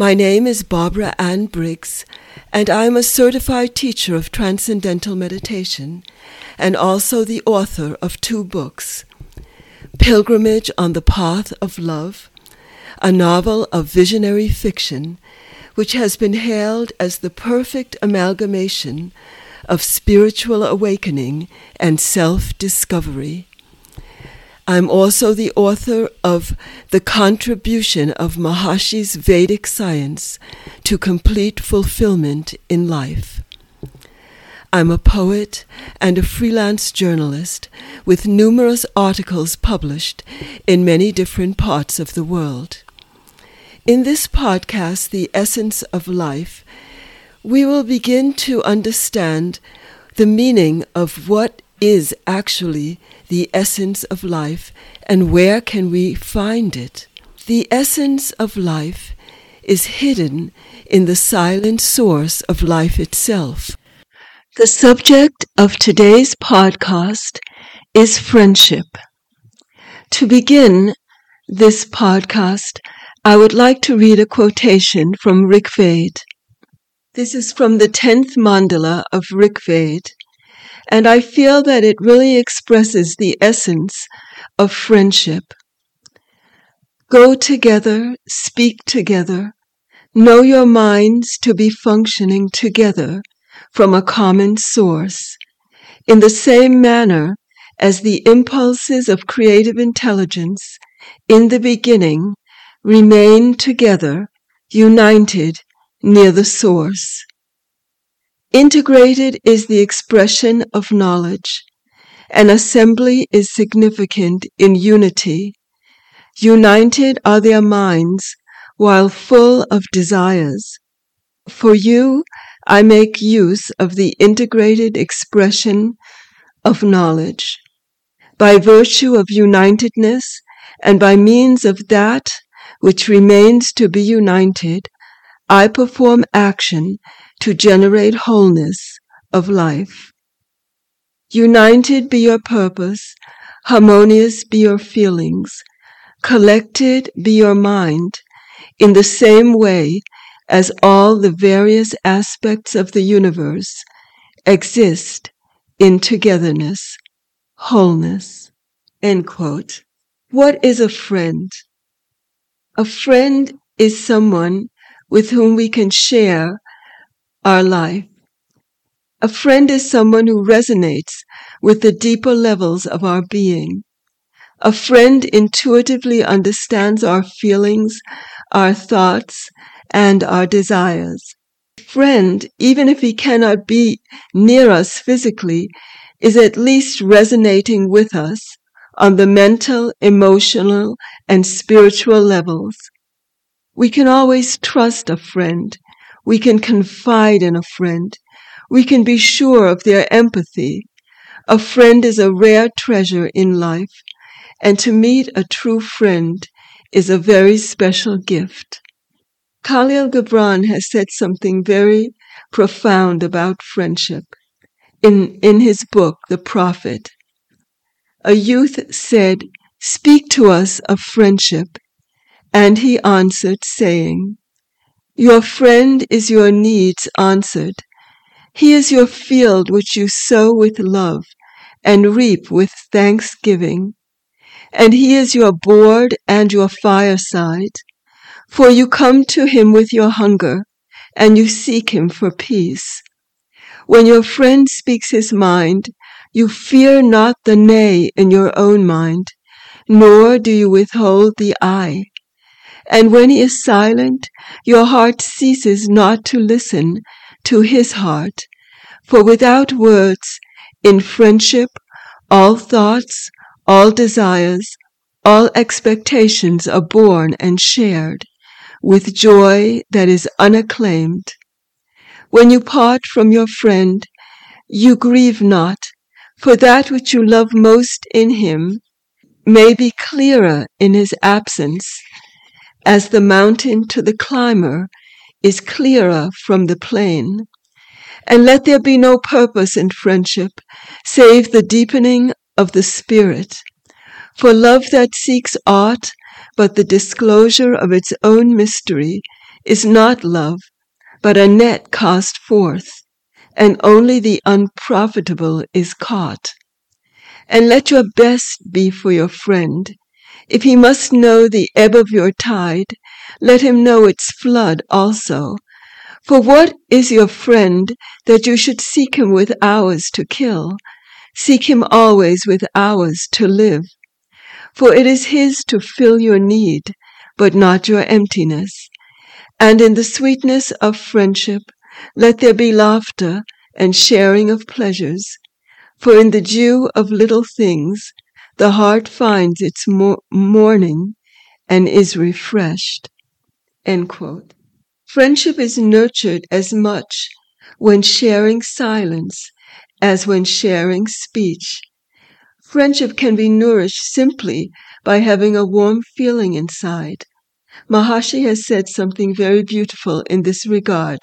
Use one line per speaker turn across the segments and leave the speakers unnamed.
My name is Barbara Ann Briggs, and I am a certified teacher of Transcendental Meditation and also the author of two books Pilgrimage on the Path of Love, a novel of visionary fiction which has been hailed as the perfect amalgamation of spiritual awakening and self discovery. I'm also the author of The Contribution of Maharishi's Vedic Science to Complete Fulfillment in Life. I'm a poet and a freelance journalist with numerous articles published in many different parts of the world. In this podcast, The Essence of Life, we will begin to understand the meaning of what is actually the essence of life and where can we find it? The essence of life is hidden in the silent source of life itself. The subject of today's podcast is friendship. To begin this podcast, I would like to read a quotation from Rig Veda. This is from the 10th mandala of Rig Veda, and I feel that it really expresses the essence of friendship. Go together, speak together, know your minds to be functioning together from a common source, in the same manner as the impulses of creative intelligence in the beginning remain together, united near the source. Integrated is the expression of knowledge. An assembly is significant in unity. United are their minds while full of desires. For you, I make use of the integrated expression of knowledge. By virtue of unitedness and by means of that which remains to be united, I perform action to generate wholeness of life. United be your purpose, harmonious be your feelings, collected be your mind, in the same way as all the various aspects of the universe exist in togetherness, wholeness. End quote. What is a friend? A friend is someone with whom we can share our life. A friend is someone who resonates with the deeper levels of our being. A friend intuitively understands our feelings, our thoughts, and our desires. A friend, even if he cannot be near us physically, is at least resonating with us on the mental, emotional, and spiritual levels. We can always trust a friend we can confide in a friend. We can be sure of their empathy. A friend is a rare treasure in life, and to meet a true friend is a very special gift. Khalil Gibran has said something very profound about friendship in, in his book, The Prophet. A youth said, Speak to us of friendship. And he answered, saying, your friend is your needs answered. He is your field which you sow with love and reap with thanksgiving. And he is your board and your fireside. For you come to him with your hunger and you seek him for peace. When your friend speaks his mind, you fear not the nay in your own mind, nor do you withhold the ay. And when he is silent, your heart ceases not to listen to his heart. For without words, in friendship, all thoughts, all desires, all expectations are born and shared with joy that is unacclaimed. When you part from your friend, you grieve not, for that which you love most in him may be clearer in his absence as the mountain to the climber is clearer from the plain. And let there be no purpose in friendship save the deepening of the spirit. For love that seeks aught but the disclosure of its own mystery is not love, but a net cast forth, and only the unprofitable is caught. And let your best be for your friend. If he must know the ebb of your tide, let him know its flood also. For what is your friend that you should seek him with hours to kill? Seek him always with hours to live. For it is his to fill your need, but not your emptiness. And in the sweetness of friendship, let there be laughter and sharing of pleasures. For in the dew of little things, the heart finds its morning and is refreshed. Friendship is nurtured as much when sharing silence as when sharing speech. Friendship can be nourished simply by having a warm feeling inside. Maharishi has said something very beautiful in this regard,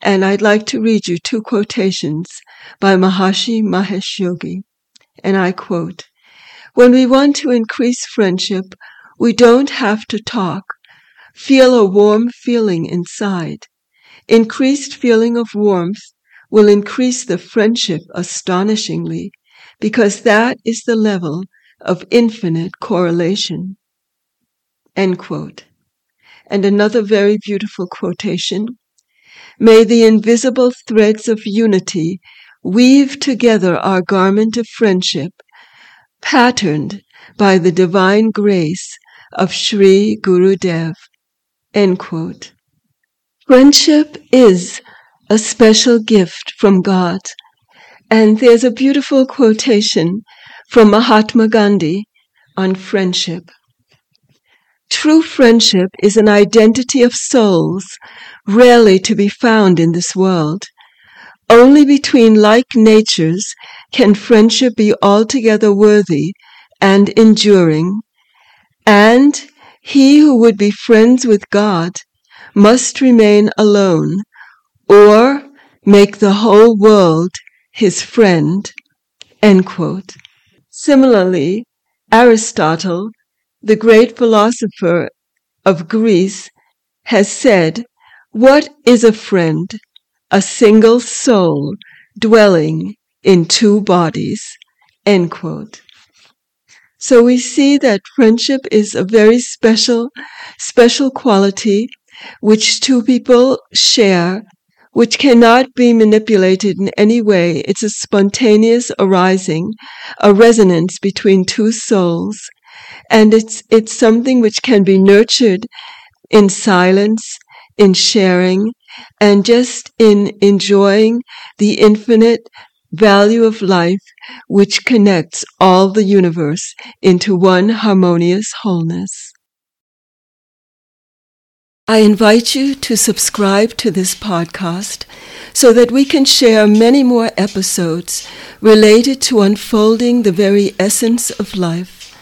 and I'd like to read you two quotations by Maharishi Mahesh Yogi. And I quote, When we want to increase friendship, we don't have to talk. Feel a warm feeling inside. Increased feeling of warmth will increase the friendship astonishingly because that is the level of infinite correlation. End quote. And another very beautiful quotation. May the invisible threads of unity weave together our garment of friendship, patterned by the divine grace of Sri Guru Dev. End quote. Friendship is a special gift from God and there's a beautiful quotation from Mahatma Gandhi on friendship. True friendship is an identity of souls rarely to be found in this world. Only between like natures can friendship be altogether worthy and enduring. And he who would be friends with God must remain alone or make the whole world his friend. Similarly, Aristotle, the great philosopher of Greece, has said, What is a friend? A single soul dwelling in two bodies. End quote. So we see that friendship is a very special, special quality which two people share which cannot be manipulated in any way. It's a spontaneous arising, a resonance between two souls. And it's, it's something which can be nurtured in silence, in sharing, and just in enjoying the infinite value of life which connects all the universe into one harmonious wholeness. I invite you to subscribe to this podcast so that we can share many more episodes related to unfolding the very essence of life.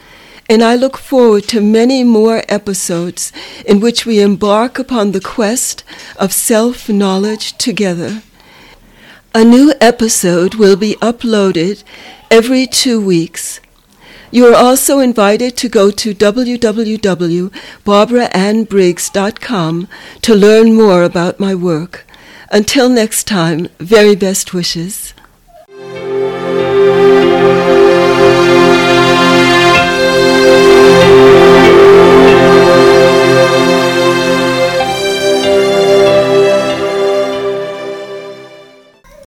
And I look forward to many more episodes in which we embark upon the quest of self knowledge together. A new episode will be uploaded every two weeks. You are also invited to go to www.barbaraannbriggs.com to learn more about my work. Until next time, very best wishes.